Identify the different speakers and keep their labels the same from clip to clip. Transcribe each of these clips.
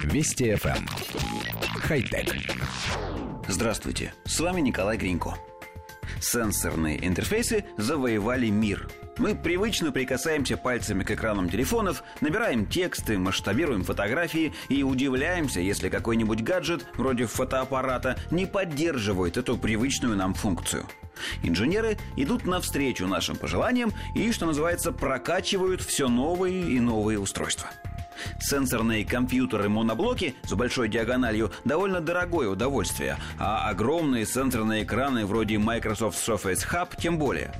Speaker 1: Вести FM. Эм. Хай-тек.
Speaker 2: Здравствуйте, с вами Николай Гринько. Сенсорные интерфейсы завоевали мир. Мы привычно прикасаемся пальцами к экранам телефонов, набираем тексты, масштабируем фотографии и удивляемся, если какой-нибудь гаджет, вроде фотоаппарата, не поддерживает эту привычную нам функцию. Инженеры идут навстречу нашим пожеланиям и, что называется, прокачивают все новые и новые устройства – Сенсорные компьютеры-моноблоки с большой диагональю довольно дорогое удовольствие, а огромные сенсорные экраны вроде Microsoft Surface Hub тем более.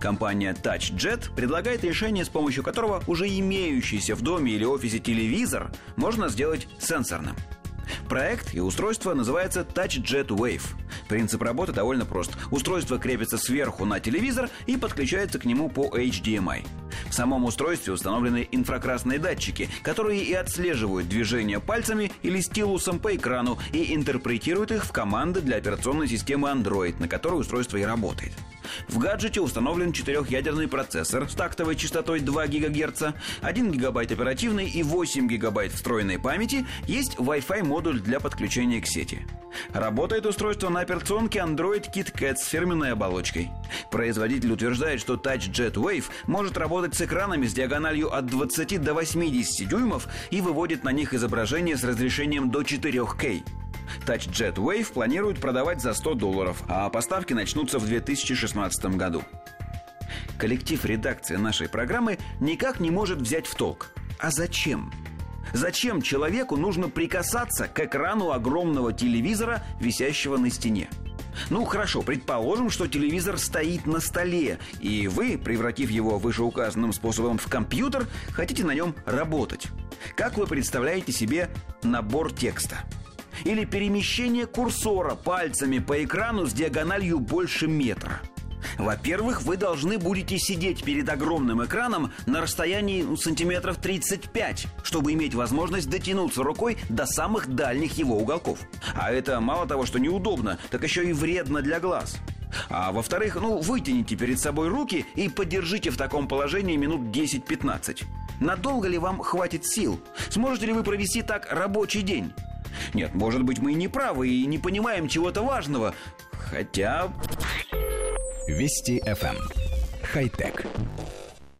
Speaker 2: Компания TouchJet предлагает решение, с помощью которого уже имеющийся в доме или офисе телевизор можно сделать сенсорным. Проект и устройство называется TouchJet Wave. Принцип работы довольно прост. Устройство крепится сверху на телевизор и подключается к нему по HDMI. Самом устройстве установлены инфракрасные датчики, которые и отслеживают движение пальцами или стилусом по экрану и интерпретируют их в команды для операционной системы Android, на которой устройство и работает. В гаджете установлен четырехъядерный процессор с тактовой частотой 2 ГГц, 1 ГБ оперативной и 8 ГБ встроенной памяти, есть Wi-Fi модуль для подключения к сети. Работает устройство на операционке Android KitKat с фирменной оболочкой. Производитель утверждает, что Touch Jet Wave может работать с экранами с диагональю от 20 до 80 дюймов и выводит на них изображение с разрешением до 4К. TouchJet Wave планируют продавать за 100 долларов, а поставки начнутся в 2016 году. Коллектив редакции нашей программы никак не может взять в толк. А зачем? Зачем человеку нужно прикасаться к экрану огромного телевизора, висящего на стене? Ну хорошо, предположим, что телевизор стоит на столе, и вы, превратив его вышеуказанным способом в компьютер, хотите на нем работать. Как вы представляете себе набор текста? Или перемещение курсора пальцами по экрану с диагональю больше метра. Во-первых, вы должны будете сидеть перед огромным экраном на расстоянии ну, сантиметров 35, чтобы иметь возможность дотянуться рукой до самых дальних его уголков. А это мало того, что неудобно, так еще и вредно для глаз. А во-вторых, ну, вытяните перед собой руки и подержите в таком положении минут 10-15. Надолго ли вам хватит сил? Сможете ли вы провести так рабочий день? Нет, может быть, мы и не правы и не понимаем чего-то важного. Хотя...
Speaker 1: Вести FM. Эм. Хай-тек.